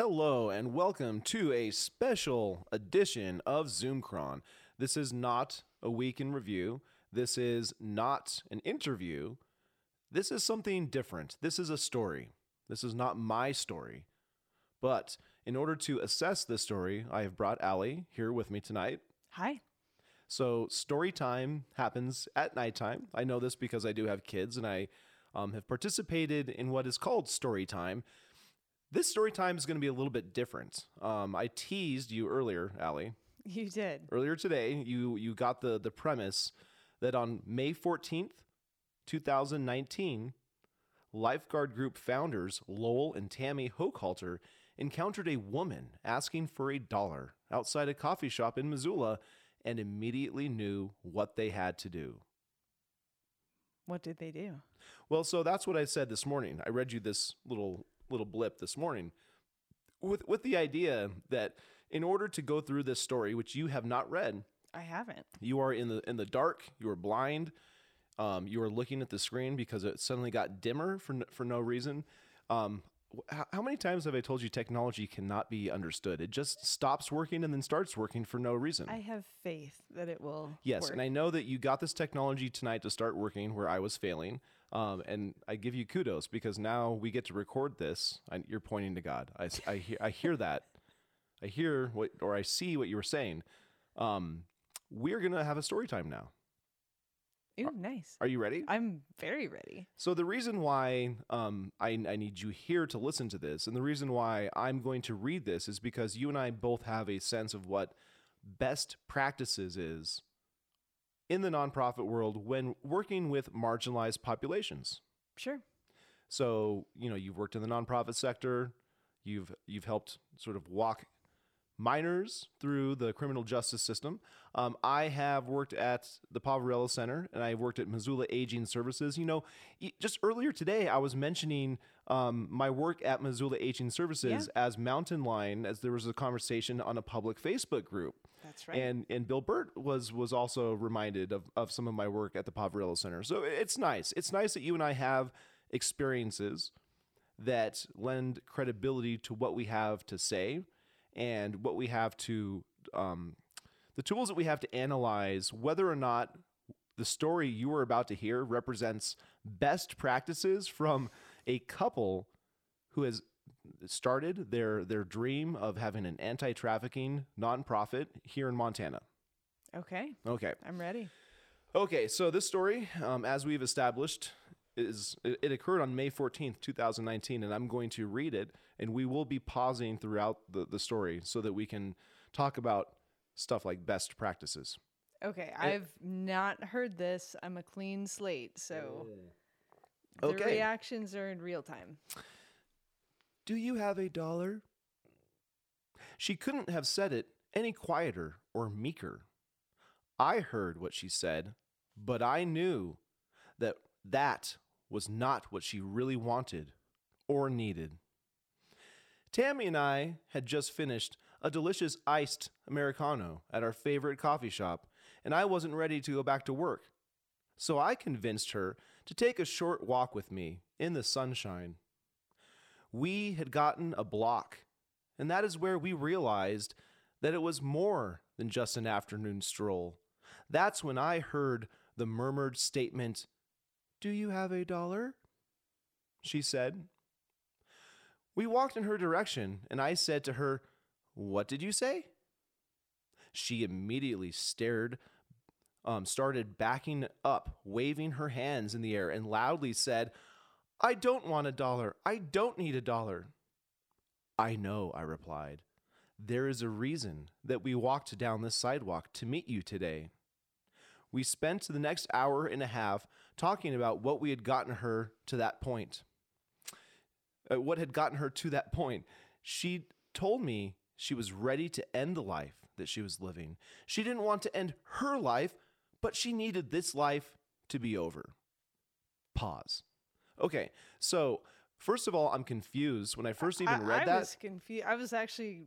Hello and welcome to a special edition of Zoomcron. This is not a week in review. This is not an interview. This is something different. This is a story. This is not my story. But in order to assess this story, I have brought Allie here with me tonight. Hi. So story time happens at nighttime. I know this because I do have kids and I um, have participated in what is called story time. This story time is going to be a little bit different. Um, I teased you earlier, Allie. You did. Earlier today, you you got the the premise that on May fourteenth, two thousand nineteen, lifeguard group founders Lowell and Tami Hochhalter encountered a woman asking for a dollar outside a coffee shop in Missoula and immediately knew what they had to do. What did they do? Well, so that's what I said this morning. I read you this little little blip this morning with with the idea that in order to go through this story, which you have not read, I haven't. you are in the in the dark, you are blind, um, you are looking at the screen because it suddenly got dimmer for n- for no reason. Um, how, how many times have I told you technology cannot be understood? It just stops working and then starts working for no reason. I have faith that it will. Yes, work. and I know that you got this technology tonight to start working where I was failing. Um, and I give you kudos because now we get to record this. And you're pointing to God. I, I hear, I hear that. I hear what, or I see what you were saying. Um, we're gonna have a story time now. Ooh, nice. Are you ready? I'm very ready. So the reason why um, I, I need you here to listen to this, and the reason why I'm going to read this, is because you and I both have a sense of what best practices is in the nonprofit world when working with marginalized populations. Sure. So you know you've worked in the nonprofit sector, you've you've helped sort of walk minors through the criminal justice system. Um, I have worked at the Poverello Center and I worked at Missoula Aging Services. You know, just earlier today I was mentioning um, my work at Missoula Aging Services as Mountain Line, as there was a conversation on a public Facebook group. That's right. And and Bill Burt was was also reminded of, of some of my work at the Poverello Center. So it's nice. It's nice that you and I have experiences that lend credibility to what we have to say and what we have to um, the tools that we have to analyze whether or not the story you are about to hear represents best practices from a couple who has started their their dream of having an anti-trafficking nonprofit here in Montana. okay. Okay. I'm ready. Okay, so this story, um, as we've established, is it, it occurred on May 14th, 2019, and I'm going to read it, and we will be pausing throughout the, the story so that we can talk about stuff like best practices. Okay. I've not heard this. I'm a clean slate. So the Okay. reactions are in real time. Do you have a dollar? She couldn't have said it any quieter or meeker. I heard what she said, but I knew that that was not what she really wanted or needed. Tami and I had just finished a delicious iced Americano at our favorite coffee shop, and I wasn't ready to go back to work. So I convinced her to take a short walk with me in the sunshine. We had gotten a block, and that is where we realized that it was more than just an afternoon stroll. That's when I heard the murmured statement, Do you have a dollar? She said. We walked in her direction, and I said to her, What did you say? She immediately stared, um, started backing up, waving her hands in the air, and loudly said, I don't want a dollar. I don't need a dollar. I know, I replied. There is a reason that we walked down this sidewalk to meet you today. We spent the next hour and a half talking about what we had gotten her to that point. Uh, what had gotten her to that point. She told me she was ready to end the life that she was living. She didn't want to end her life, but she needed this life to be over. Pause. Okay, so first of all, I'm confused. When I first even I, read I that, was confused. I was actually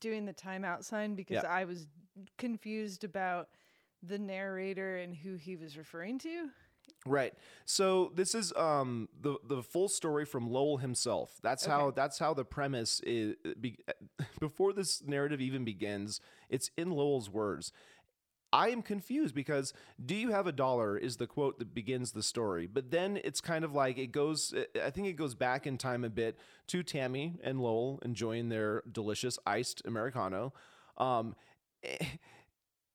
doing the timeout sign because Yeah. I was confused about the narrator and who he was referring to. Right. So this is um the the full story from Lowell himself. That's how that's how the premise is be, before this narrative even begins, it's in Lowell's words. I am confused because do you have a dollar is the quote that begins the story. But then it's kind of like it goes I think it goes back in time a bit to Tami and Lowell enjoying their delicious iced americano. Um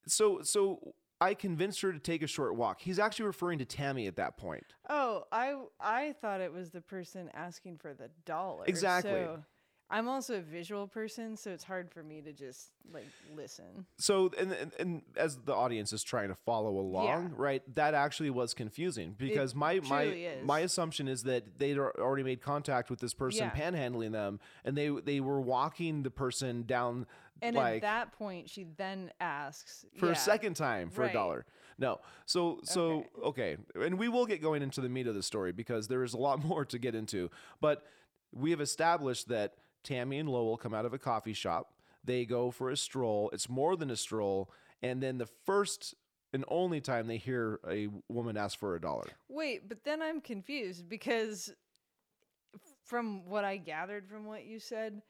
so so I convinced her to take a short walk. He's actually referring to Tami at that point. Oh, I I thought it was the person asking for the dollar. Exactly. So I'm also a visual person, so it's hard for me to just like listen. So and, and and as the audience is trying to follow along, right? That actually was confusing because my my is. my assumption is that they'd already made contact with this person Yeah. panhandling them and they they were walking the person down And like at that point, she then asks for yeah, a second time for a dollar. No. So so okay. And we will get going into the meat of the story because there is a lot more to get into. But we have established that Tami and Lowell come out of a coffee shop. They go for a stroll. It's more than a stroll. And then the first and only time they hear a woman ask for a dollar. Wait, but then I'm confused because from what I gathered from what you said,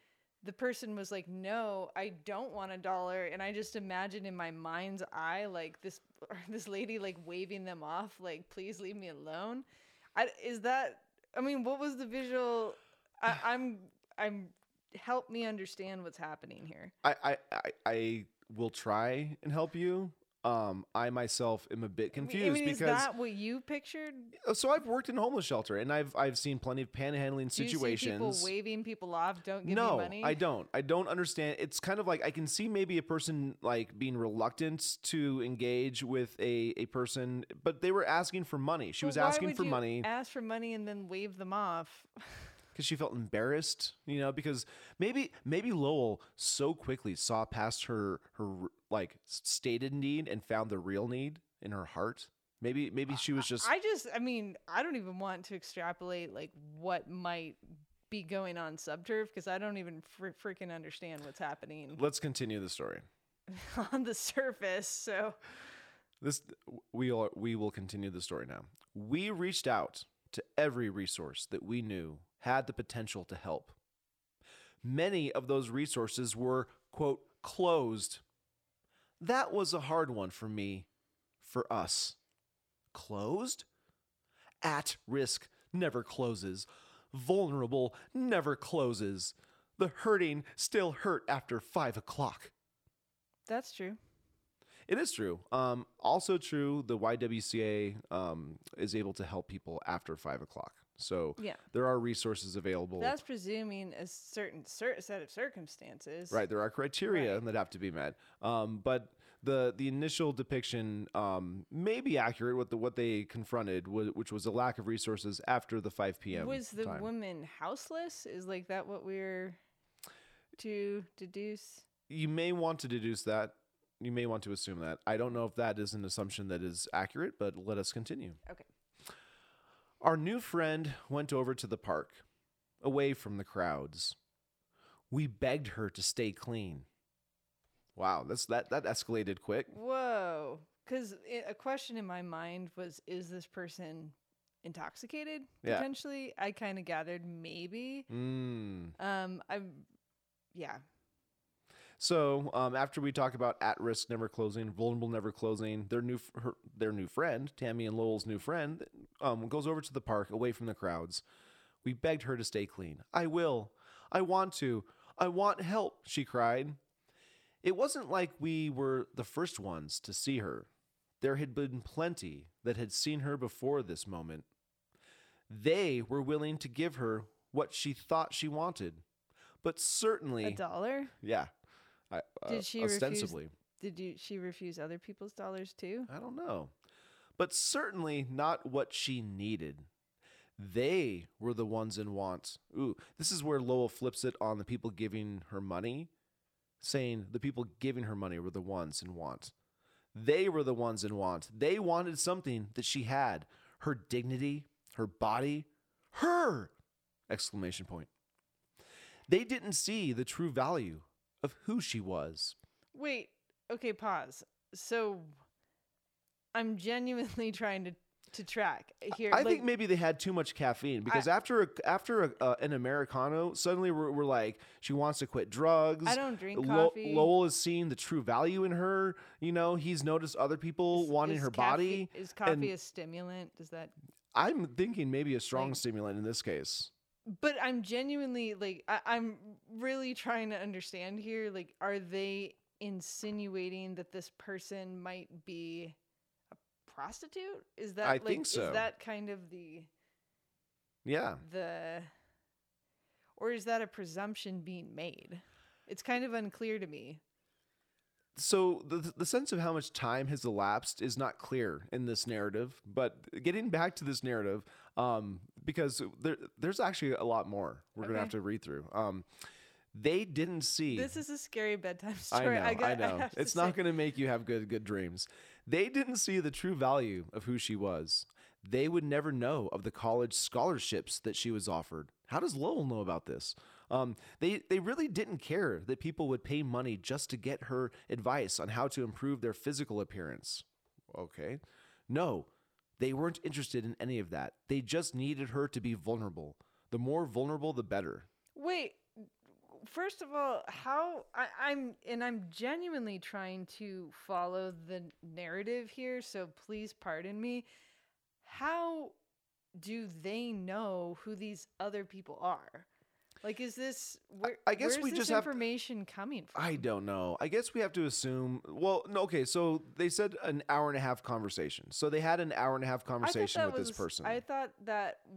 the person was like, "No, I don't want a dollar," and I just imagine in my mind's eye like this this lady like waving them off, like, "Please leave me alone." I, is that? I mean, what was the visual? I, I'm I'm help me understand what's happening here. I I, I, I will try and help you. Um, I myself am a bit confused I mean, is because that what you pictured? Uh, so I've worked in a homeless shelter and I've I've seen plenty of panhandling Do situations. people waving people off? Don't give no, me money. I don't. I don't understand. It's kind of like I can see maybe a person like being reluctant to engage with a, a person, but they were asking for money. She But was asking for money Ask for money and then wave them off. because she felt embarrassed, you know, because maybe maybe Lowell so quickly saw past her her like stated need and found the real need in her heart. Maybe maybe she was just I just, I mean, I don't even want to extrapolate like what might be going on subturf because I don't even fr- freaking understand what's happening Let's continue the story. on the surface. So, This we are, we will continue the story now. We reached out to every resource that we knew had the potential to help. Many of those resources were quote closed. That was a hard one for me, for us. Closed? At risk never closes. Vulnerable never closes. The hurting still hurt after five o'clock. that's true. It is true. Um, also true, the YWCA um, is able to help people after five o'clock. So Yeah. there are resources available. That's presuming a certain cer- set of circumstances. right. There are criteria Right. that have to be met. Um, but the the initial depiction um, may be accurate with the what they confronted, which was a lack of resources after the five p.m. Was the time. woman houseless? Is like that what we're to deduce? you may want to deduce that. You may want to assume that. I don't know if that is an assumption that is accurate, but let us continue. Okay. Our new friend went over to the park, away from the crowds. We begged her to stay clean. Wow, that's that that escalated quick. Whoa. Because a question in my mind was is this person intoxicated Yeah. potentially? I kind of gathered maybe. Mm. Um, I'm, yeah. So um, after we talk about at risk never closing, vulnerable never closing, their new her, their new friend, Tami and Lowell's new friend, um, goes over to the park away from the crowds. We begged her to stay clean. I will. I want to. I want help, she cried. It wasn't like we were the first ones to see her. There had been plenty that had seen her before this moment. They were willing to give her what she thought she wanted. But certainly, A dollar? yeah. I, uh, Did she refuse- ostensibly? Did you she refuse other people's dollars too? I don't know. But certainly not what she needed. They were the ones in want. Ooh, this is where Lowell flips it on the people giving her money, saying the people giving her money were the ones in want. They were the ones in want. They wanted something that she had her dignity, her body, her! Exclamation point. They didn't see the true value of who she was. Wait. Okay. Pause. So, I'm genuinely trying to to track here. I like, think maybe they had too much caffeine because after a, after a, uh, an americano, suddenly we're, we're like she wants to quit drugs. I don't drink Lo- coffee. Lowell is seeing the true value in her. You know, he's noticed other people is- wanting is her body. Is coffee and- a stimulant? Does that? I'm thinking maybe a strong Like- stimulant in this case. But I'm genuinely like I, I'm really trying to understand here. Like, are they insinuating that this person might be a prostitute? Is that I like think so. is that kind of the Yeah. the or is that a presumption being made? It's kind of unclear to me. so the the sense of how much time has elapsed is not clear in this narrative. But getting back to this narrative, um, because there there's actually a lot more we're gonna have to read through. Um, they didn't see. This is a scary bedtime I story. know, I, got- know. have to it's not going to make you have good good dreams. They didn't see the true value of who she was. They would never know of the college scholarships that she was offered. How does Lowell know about this? Um, they they really didn't care that people would pay money just to get her advice on how to improve their physical appearance. Okay, no, they weren't interested in any of that. They just needed her to be vulnerable. The more vulnerable, the better. Wait, first of all, how I, I'm and I'm genuinely trying to follow the narrative here, so please pardon me. How do they know who these other people are? Like, is this where? I guess we this just have information coming from? I don't know. I guess we have to assume. Well, no, okay. So they said an hour and a half conversation. So they had an hour and a half conversation with this person. I thought that.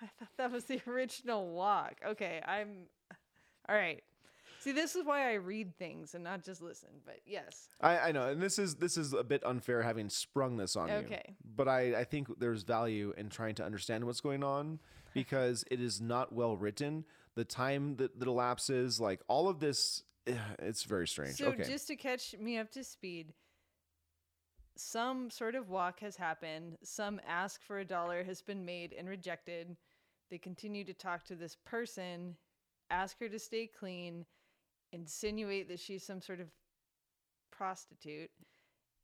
I thought that was the original walk. Okay, I'm. All right. See, this is why I read things and not just listen. But yes. I, I know, and this is this is a bit unfair having sprung this on you. Okay. But I, I think there's value in trying to understand what's going on because it is not well written. The time that, that elapses, like all of this, eh, it's very strange. So okay. just to catch me up to speed, some sort of walk has happened. Some ask for a dollar has been made and rejected. They continue to talk to this person, ask her to stay clean, insinuate that she's some sort of prostitute,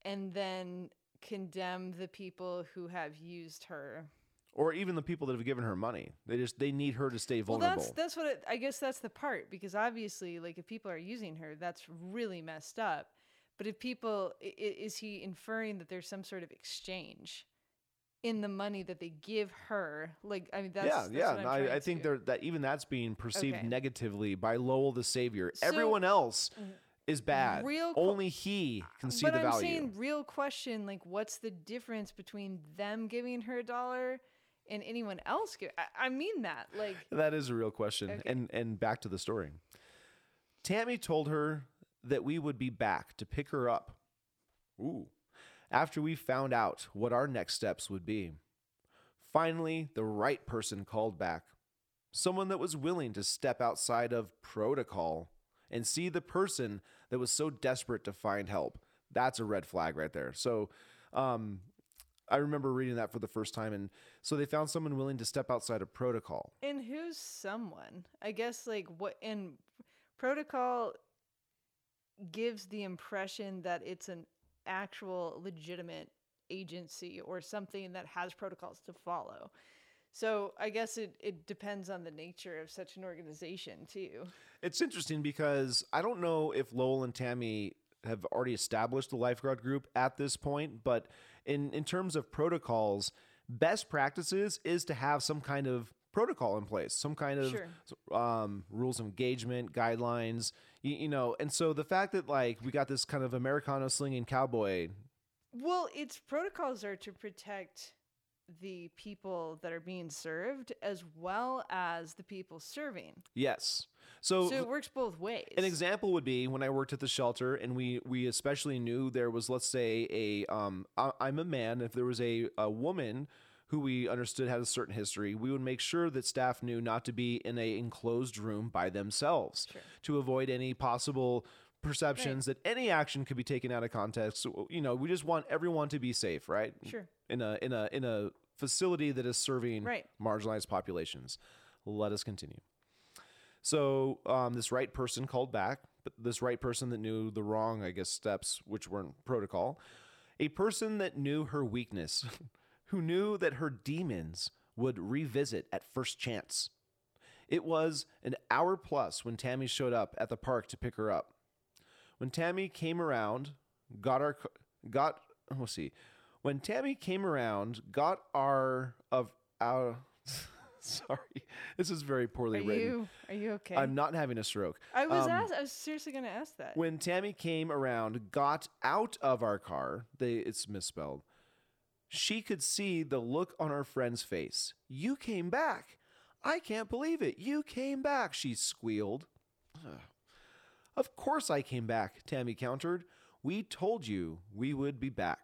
and then condemn the people who have used her. Or even the people that have given her money. They just they need her to stay vulnerable. Well, that's that's what it, I guess that's the part because obviously, like if people are using her, that's really messed up. But if people, is he inferring that there's some sort of exchange in the money that they give her? Like, I mean, that's yeah, that's yeah. I'm no, I, I think to- that even that's being perceived Okay. negatively by Lowell the Savior. So, Everyone else is bad. real qu- Only he can see But the I'm value. saying, real question, like, what's the difference between them giving her a dollar and anyone else? Give, I, I mean that, like, that is a real question. Okay. And and back to the story. Tami told her that we would be back to pick her up. Ooh. After we found out what our next steps would be. Finally, the right person called back. Someone that was willing to step outside of protocol and see the person that was so desperate to find help. That's a red flag right there. So, um, I remember reading that for the first time. And so they found someone willing to step outside of protocol. And who's someone? I guess like what and protocol gives the impression that it's an actual legitimate agency or something that has protocols to follow. So I guess it, it depends on the nature of such an organization too. It's interesting because I don't know if Lowell and Tami have already established the lifeguard group at this point, but in, in terms of protocols, best practices is to have some kind of protocol in place, some kind of Sure. um, rules of engagement, guidelines, you, you know. And so the fact that like we got this kind of Americano slinging cowboy, Well, its protocols are to protect the people that are being served as well as the people serving. yes. So, So it works both ways. An example would be when I worked at the shelter, and we we especially knew there was, let's say, a um, I, I'm a man. If there was a a woman who we understood had a certain history, we would make sure that staff knew not to be in a enclosed room by themselves Sure. to avoid any possible perceptions that any action could be taken out of context. So, you know, we just want everyone to be safe, right? Sure. In a in a in a facility that is serving Right. marginalized populations. Let us continue. So um, this right person called back, but this right person that knew the wrong, I guess, steps, which weren't protocol, a person that knew her weakness. who knew that her demons would revisit at first chance. It was an hour plus when Tami showed up at the park to pick her up. When Tami came around, got our got we'll see. When Tami came around, got our of our sorry. This is very poorly Are written. you are you okay? I'm not having a stroke. I was Um, asked. I was seriously going to ask that. When Tami came around, got out of our car, they it's misspelled. She could see the look on our friend's face. You came back. I can't believe it. You came back, she squealed. Ugh. Of course I came back, Tami countered. We told you we would be back.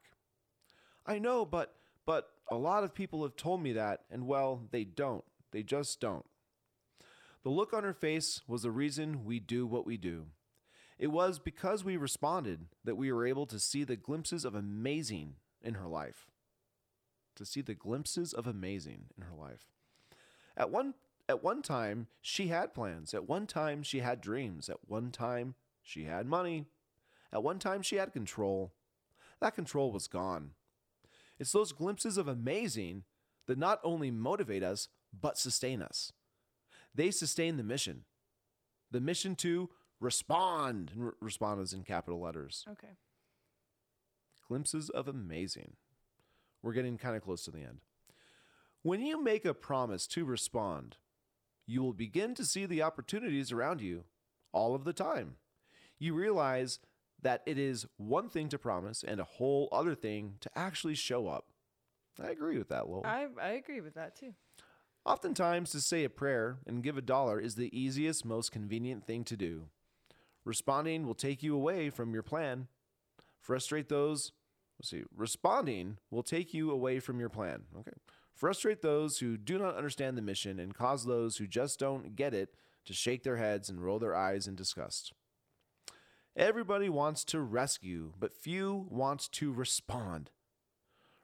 I know, but but a lot of people have told me that, and well, they don't. They just don't. The look on her face was the reason we do what we do. It was because we responded that we were able to see the glimpses of amazing in her life. To see the glimpses of amazing in her life. At one at one time she had plans. At one time she had dreams. At one time she had money. At one time she had control. That control was gone. It's those glimpses of amazing that not only motivate us but sustain us. They sustain the mission. The mission to respond. And re- respond is in capital letters. okay. Glimpses of amazing. We're getting kind of close to the end. When you make a promise to respond, you will begin to see the opportunities around you all of the time. You realize that it is one thing to promise and a whole other thing to actually show up. I agree with that, Lowell. I I agree with that too. Oftentimes, to say a prayer and give a dollar is the easiest, most convenient thing to do. Responding will take you away from your plan. Frustrate those. Let's see. Responding will take you away from your plan. Okay. Frustrate those who do not understand the mission and cause those who just don't get it to shake their heads and roll their eyes in disgust. Everybody wants to rescue, but few want to respond.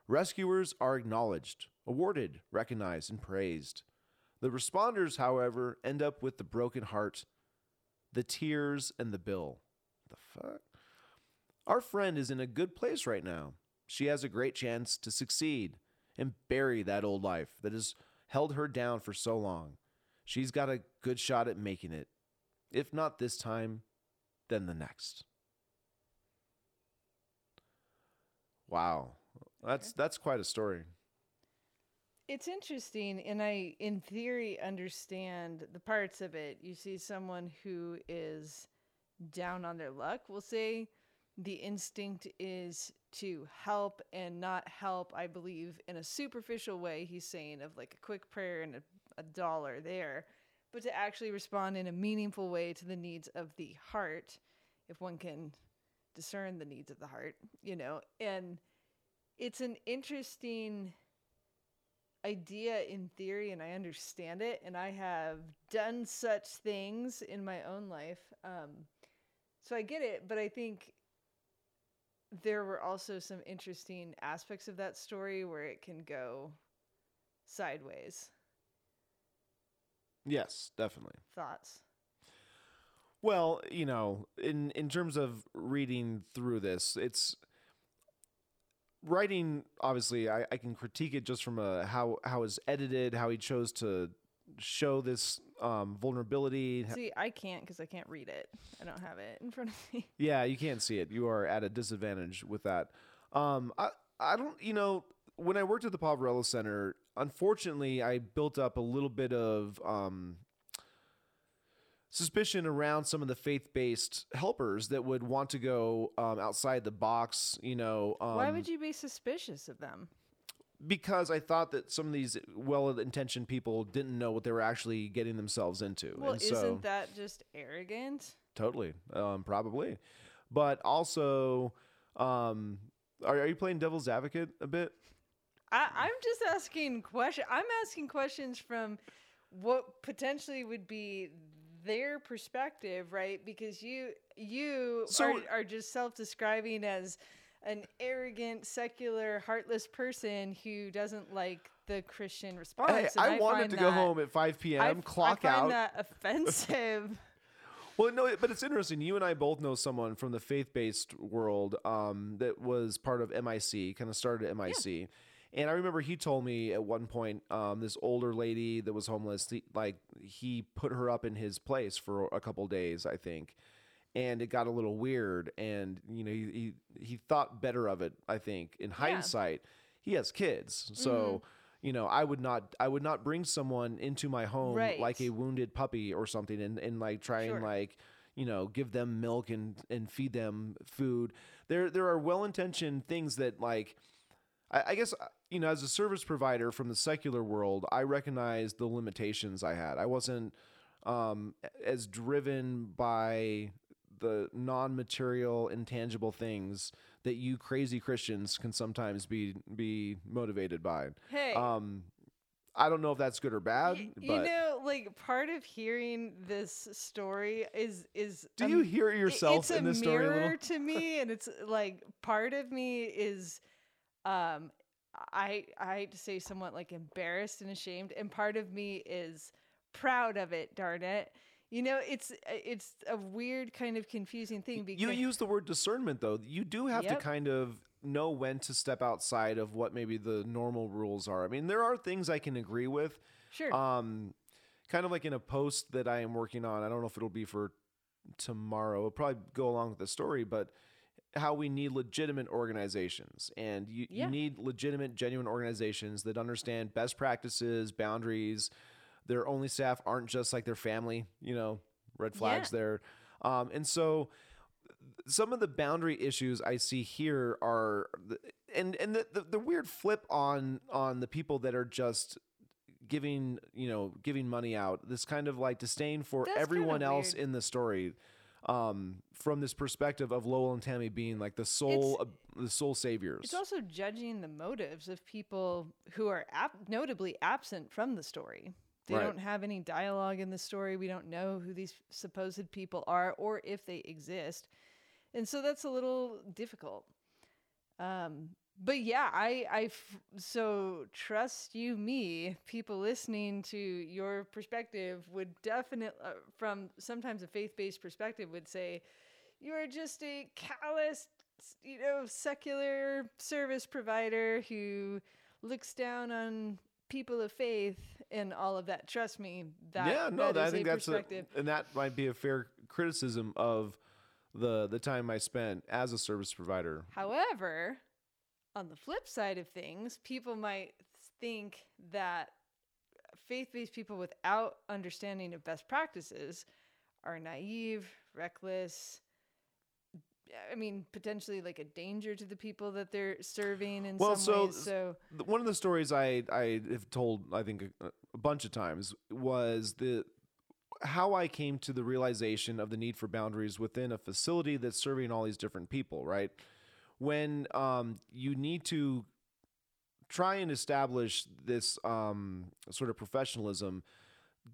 Rescuers are acknowledged, awarded, recognized, and praised. The responders, however, end up with the broken heart, the tears, and the bill. The fuck? Our friend is in a good place right now. She has a great chance to succeed and bury that old life that has held her down for so long. She's got a good shot at making it. If not this time, then the next. Wow. That's that's quite a story. It's interesting, and I, in theory, understand the parts of it. You see someone who is down on their luck. We'll say the instinct is to help and not help, I believe, in a superficial way. He's saying of like a quick prayer and a, a dollar there, but to actually respond in a meaningful way to the needs of the heart, if one can discern the needs of the heart, you know, and it's an interesting idea in theory and I understand it and I have done such things in my own life. Um, so I get it, but I think there were also some interesting aspects of that story where it can go sideways. Yes, definitely. Thoughts? Well, you know, in in terms of reading through this, it's writing. Obviously, I, I can critique it just from a how how it's edited, how he chose to show this um, vulnerability. See, I can't because I can't read it. I don't have it in front of me. Yeah, you can't see it. You are at a disadvantage with that. Um, I I don't. You know, when I worked at the Poverello Center, unfortunately, I built up a little bit of um, suspicion around some of the faith-based helpers that would want to go um, outside the box. You know, um, Why would you be suspicious of them? Because I thought that some of these well-intentioned people didn't know what they were actually getting themselves into. Well, and isn't so, that just arrogant? Totally, um, probably, but also, um, are, are you playing devil's advocate a bit? I, I'm just asking question. I'm asking questions from what potentially would be their perspective, right? Because you you So- are, are just self-describing as an arrogant, secular, heartless person who doesn't like the Christian response. Hey, and I, wanted to go home at 5 p.m. I, clock I find out. that offensive. Well, no, but it's interesting. You and I both know someone from the faith-based world um, that was part of MIC, kind of started at MIC, And I remember he told me at one point, um, this older lady that was homeless, he, like he put her up in his place for a couple days, I think, and it got a little weird. And you know, he he, he thought better of it. I think in hindsight, he has kids, so. Mm-hmm. You know, I would not. I would not bring someone into my home Right. like a wounded puppy or something, and, and like try Sure. and like you know give them milk and and feed them food. There there are well intentioned things that like I, I guess uh, you know, as a service provider from the secular world, I recognize the limitations I had. I wasn't um, as driven by the non-material, intangible things that you crazy Christians can sometimes be be motivated by. Hey. Um, I don't know if that's good or bad, Y- but you know, like part of hearing this story is is do you hear yourself it's in this story a mirror to me, and it's like part of me is, um, I I hate to say somewhat like embarrassed and ashamed, and part of me is proud of it. Darn it. You know, it's it's a weird kind of confusing thing because You use the word discernment though. You do have Yep. to kind of know when to step outside of what maybe the normal rules are. I mean, there are things I can agree with. sure Um kind of like in a post that I am working on. I don't know if it'll be for tomorrow. It'll probably go along with the story, but how we need legitimate organizations and you, Yeah. you need legitimate genuine organizations that understand best practices boundaries their only staff aren't just like their family you know red flags there um, and so some of the boundary issues I see here are, and and the, the, the weird flip on on the people that are just giving you know giving money out. This kind of like disdain for That's everyone else in the story. Um, from this perspective of Lowell and Tami being like the soul, uh, the soul saviors. It's also judging the motives of people who are notably absent from the story. They Right. don't have any dialogue in the story. We don't know who these supposed people are or if they exist. And so that's a little difficult. Um, but yeah, I, I, f- so trust you, me, people listening to your perspective would definitely, uh, from sometimes a faith based perspective, would say, you're just a callous, you know, secular service provider who looks down on people of faith and all of that. Trust me, that yeah, no, that I think a that's a, and that might be a fair criticism of the the time I spent as a service provider. However, on the flip side of things, people might think that faith based people without understanding of best practices are naive, reckless. I mean, potentially like a danger to the people that they're serving in Well, some so- ways. So, One of the stories I I have told I think a, a bunch of times was the how I came to the realization of the need for boundaries within a facility that's serving all these different people, right? When um, you need to try and establish this um, sort of professionalism,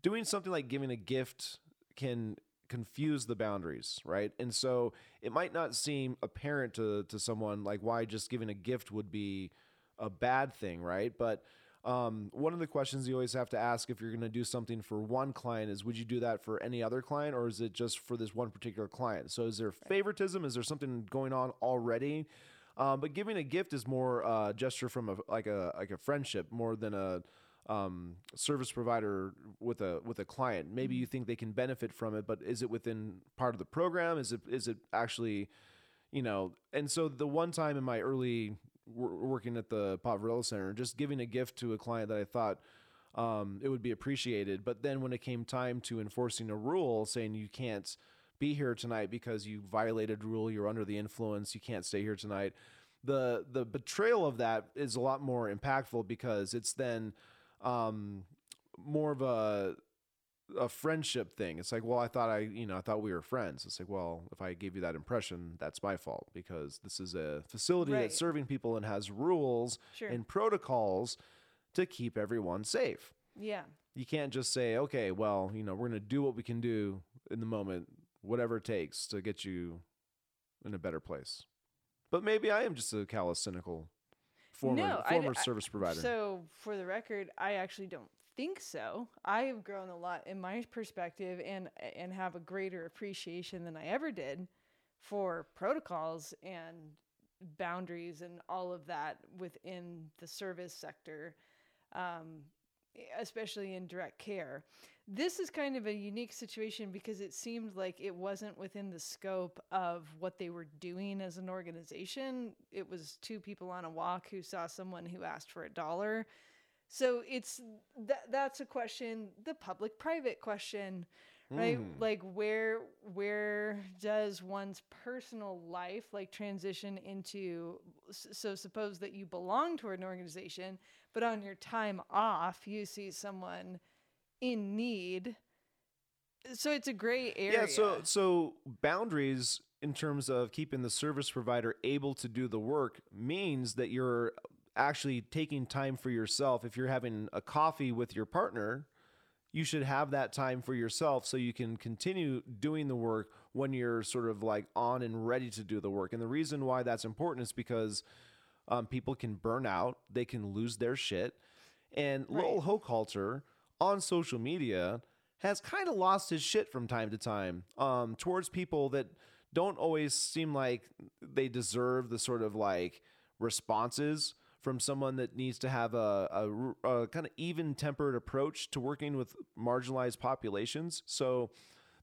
doing something like giving a gift can confuse the boundaries, right? And so it might not seem apparent to to someone like why just giving a gift would be a bad thing, right? But um, one of the questions you always have to ask if you're going to do something for one client is would you do that for any other client or is it just for this one particular client? So is there favoritism? Is there something going on already? Um, but giving a gift is more uh, gesture from a like a like a friendship more than a um, service provider with a with a client. Maybe you think they can benefit from it, but is it within part of the program? Is it is it actually, you know? And so the one time in my early wor- working at the Poverello Center, just giving a gift to a client that I thought um, it would be appreciated, but then when it came time to enforcing a rule saying you can't be here tonight because you violated rule, you're under the influence, you can't stay here tonight. The the betrayal of that is a lot more impactful because it's then um, more of a a friendship thing. It's like, well, I thought I, you know, I thought we were friends. It's like, well, if I gave you that impression, that's my fault because this is a facility Right. that's serving people and has rules Sure. and protocols to keep everyone safe. yeah. You can't just say, okay, well, you know, we're going to do what we can do in the moment, whatever it takes to get you in a better place. But maybe I am just a callous, cynical former No, former I- service provider. So, for the record, I actually don't think so. I have grown a lot in my perspective and and have a greater appreciation than I ever did for protocols and boundaries and all of that within the service sector, um, especially in direct care. This is kind of a unique situation because it seemed like it wasn't within the scope of what they were doing as an organization. It was two people on a walk who saw someone who asked for a dollar. So it's that that's a question, the public private question, right? Mm. Like where where does one's personal life like transition into so suppose that you belong to an organization, but on your time off you see someone in need. So it's a gray area. Yeah, so so boundaries in terms of keeping the service provider able to do the work means that you're actually taking time for yourself. If you're having a coffee with your partner, you should have that time for yourself so you can continue doing the work when you're sort of like on and ready to do the work. And the reason why that's important is because um, people can burn out, they can lose their shit. And Lowell Hochhalter on social media has kind of lost his shit from time to time um, towards people that don't always seem like they deserve the sort of like responses from someone that needs to have a, a, a kind of even tempered approach to working with marginalized populations. So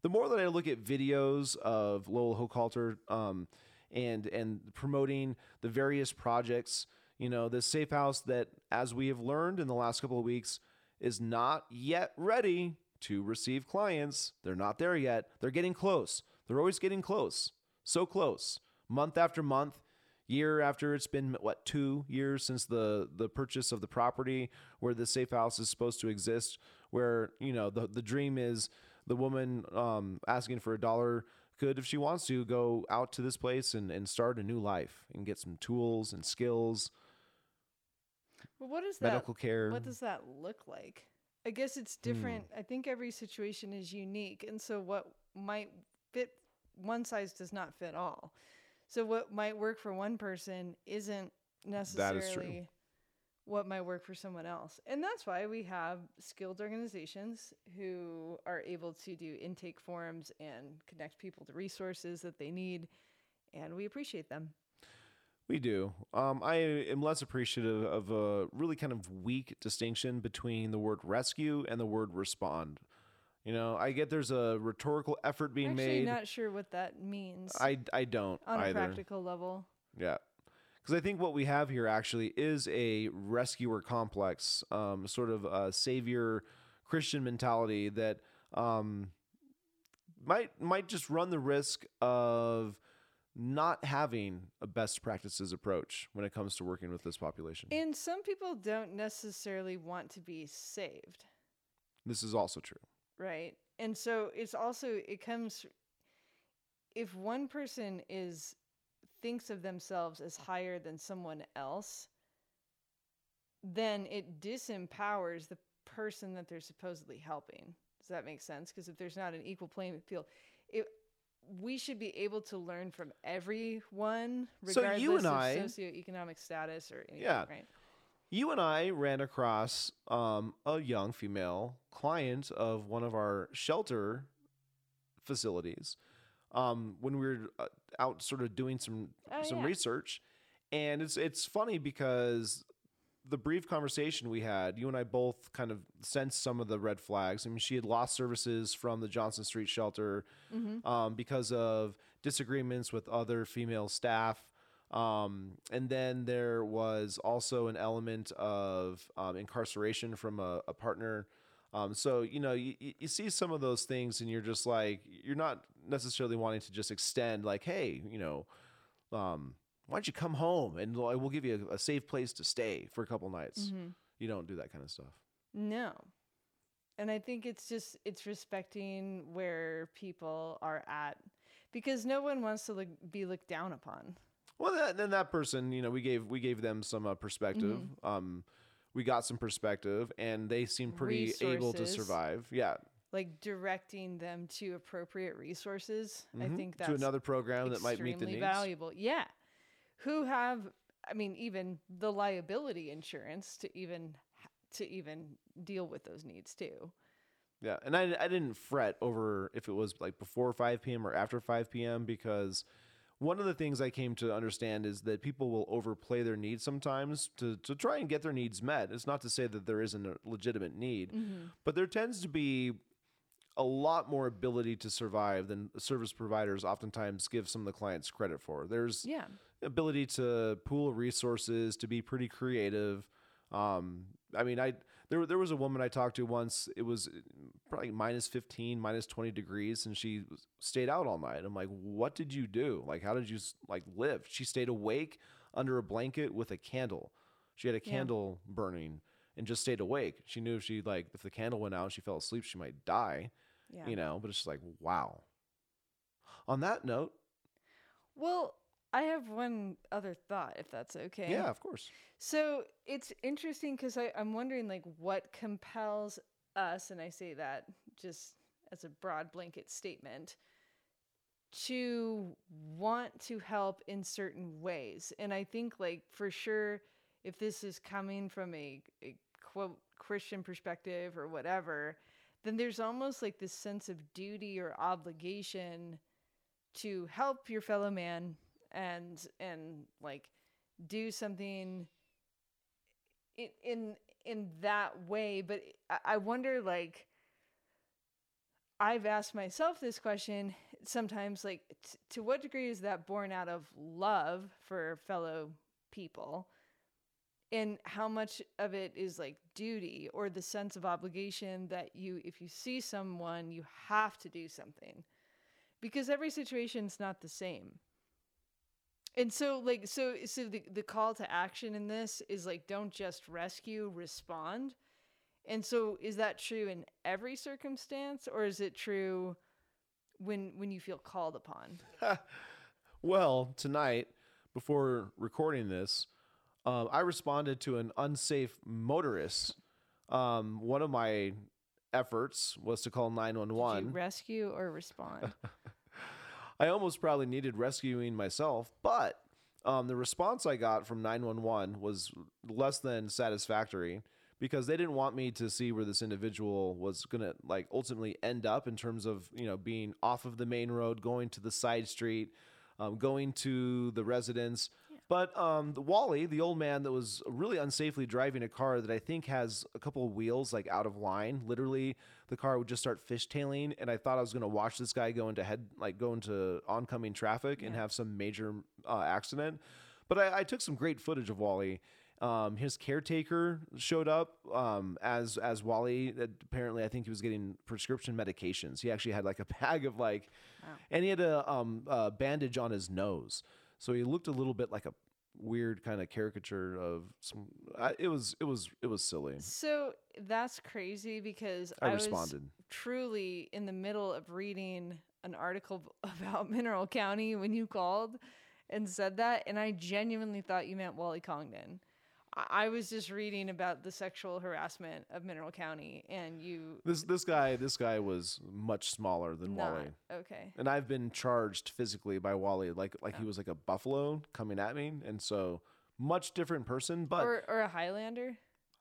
the more that I look at videos of Lowell Hochhalter um, and and promoting the various projects, you know, this safe house that, as we have learned in the last couple of weeks, is not yet ready to receive clients. They're not there yet. They're getting close. They're always getting close. So close. Month after month, year after it's been what two years since the the purchase of the property where the safe house is supposed to exist where you know the the dream is the woman um, asking for a dollar could if she wants to go out to this place and, and start a new life and get some tools and skills But what that medical care What does that look like? I guess it's hmm. different. I think every situation is unique. And so what might fit one size does not fit all. So what might work for one person isn't necessarily That is true. What might work for someone else. And that's why we have skilled organizations who are able to do intake forums and connect people to resources that they need. And we appreciate them. We do. Um, I am less appreciative of a really kind of weak distinction between the word rescue and the word respond. You know, I get there's a rhetorical effort being made. Actually, made. not sure what that means I, I don't on a either. practical level. Yeah. Because I think what we have here actually is a rescuer complex, um, sort of a savior Christian mentality that um, might might just run the risk of not having a best practices approach when it comes to working with this population. And some people don't necessarily want to be saved, this is also true. right? And so it's also it comes if one person is thinks of themselves as higher than someone else, then it disempowers the person that they're supposedly helping. Does that make sense? Because if there's not an equal playing field, it we should be able to learn from everyone, So regardless you and of I- socioeconomic status or anything, Yeah. right? You and I ran across um, a young female client of one of our shelter facilities um, when we were uh, out sort of doing some Oh, some yeah. research, and it's it's funny because the brief conversation we had, you and I both kind of sensed some of the red flags. I mean, she had lost services from the Johnson Street shelter Mm-hmm. um, because of disagreements with other female staff. Um, and then there was also an element of um, incarceration from a, a partner. Um, so, you know, you, you see some of those things and you're just like, you're not necessarily wanting to just extend, like, hey, you know, um, why don't you come home and we'll we'll give you a, a safe place to stay for a couple nights. Mm-hmm. You don't do that kind of stuff. No. And I think it's just it's respecting where people are at because no one wants to look, be looked down upon. Well, that, then that person, you know, we gave we gave them some uh, perspective. Mm-hmm. Um, we got some perspective, and they seem pretty able to survive. Yeah, Like directing them to appropriate resources. I Mhm. think that's to another program that might meet the needs. valuable. Yeah. Who have I mean even the liability insurance to even to even deal with those needs too. Yeah, and I I didn't fret over if it was like before five p.m. or after five p.m. because one of the things I came to understand is that people will overplay their needs sometimes to, to try and get their needs met. It's not to say that there isn't a legitimate need, but there tends to be a lot more ability to survive than service providers oftentimes give some of the clients credit for. There's Yeah. ability to pool resources, to be pretty creative. Um, I mean, I there there was a woman I talked to once. It was uh, probably minus fifteen, minus twenty degrees, and she stayed out all night. I'm like, what did you do? Like, how did you like live? She stayed awake under a blanket with a candle. She had a Yeah. candle burning and just stayed awake. She knew if she like if the candle went out, and she fell asleep, she might die. Yeah. You know, but it's just like wow. On that note, Well, I have one other thought, if that's okay. yeah, of course. So it's interesting because I'm wondering, like, what compels us, and I say that just as a broad blanket statement, to want to help in certain ways. And I think, like, for sure, if this is coming from a, a quote Christian perspective or whatever, then there's almost like this sense of duty or obligation to help your fellow man and and like do something in in in that way. But I, wonder like i've asked myself this question sometimes like t- to what degree is that born out of love for fellow people? And how much of it is like duty or the sense of obligation that you if you see someone you have to do something? Because every situation's not the same and so like so so the, the call to action in this is like don't just rescue respond and so is that true in every circumstance or is it true when when you feel called upon Well, tonight, before recording this, um, I responded to an unsafe motorist. Um, one of my efforts was to call Did 911. you rescue or respond I almost probably needed rescuing myself, but um, the response I got from 911 was less than satisfactory because they didn't want me to see where this individual was going to like ultimately end up in terms of, you know, being off of the main road, going to the side street, um, going to the residence. But um, the Wally, the old man that was really unsafely driving a car that I think has a couple of wheels like out of line. Literally, the car would just start fishtailing, and I thought I was going to watch this guy go into head like go into oncoming traffic and have some major uh, accident. But I, I took some great footage of Wally. Um, his caretaker showed up um, as as Wally. Apparently, I think he was getting prescription medications. He actually had like a bag of like, and he had a um, uh, bandage on his nose, so he looked a little bit like a weird kind of caricature of some. I, it was it was it was silly. so that's crazy because I i, was responded. truly in the middle of reading an article about mineral county when you called and said that and i genuinely thought you meant wally congdon I- was just reading about the sexual harassment of Mineral County, and you This this guy this guy was much smaller than not Wally. okay. and I've been charged physically by Wally, like like he oh. was like a buffalo coming at me, and so much different person. But Or or a Highlander.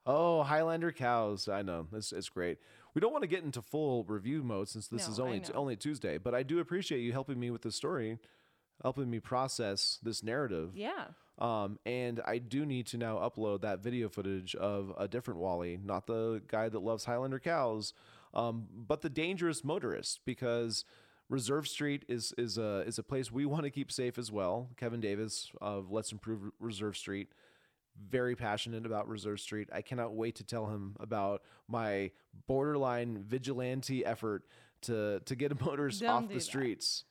oh, Highlander cows, I know it's it's great. We don't want to get into full review mode since this No, is only know. only Tuesday, but I do appreciate you helping me with the story, helping me process this narrative. Yeah. Um, and I do need to now upload that video footage of a different Wally, not the guy that loves Highlander cows, um, but the dangerous motorist, because Reserve Street is is a is a place we want to keep safe as well. Kevin Davis of Let's Improve Reserve Street, very passionate about Reserve Street. I cannot wait to tell him about my borderline vigilante effort to to get motorists Don't off the that. streets.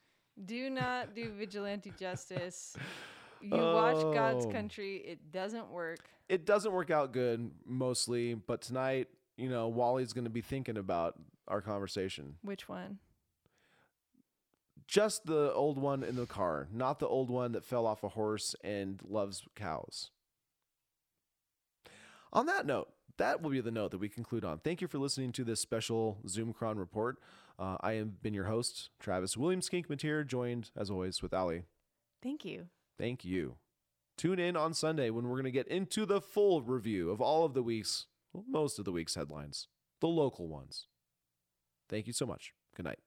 Do not do vigilante justice. You watch God's Oh. country, it doesn't work. it doesn't work out good mostly, but tonight, you know, Wally's going to be thinking about our conversation. Which one? Just the old one in the car, not the old one that fell off a horse and loves cows. On that note, that will be the note that we conclude on. Thank you for listening to this special Zoomcron report. Uh, I have been your host, Travis Williams Kinkmatir, joined as always with Ali. Thank you. Thank you. Tune in on Sunday when we're going to get into the full review of all of the week's, well, most of the week's headlines, the local ones. Thank you so much. Good night.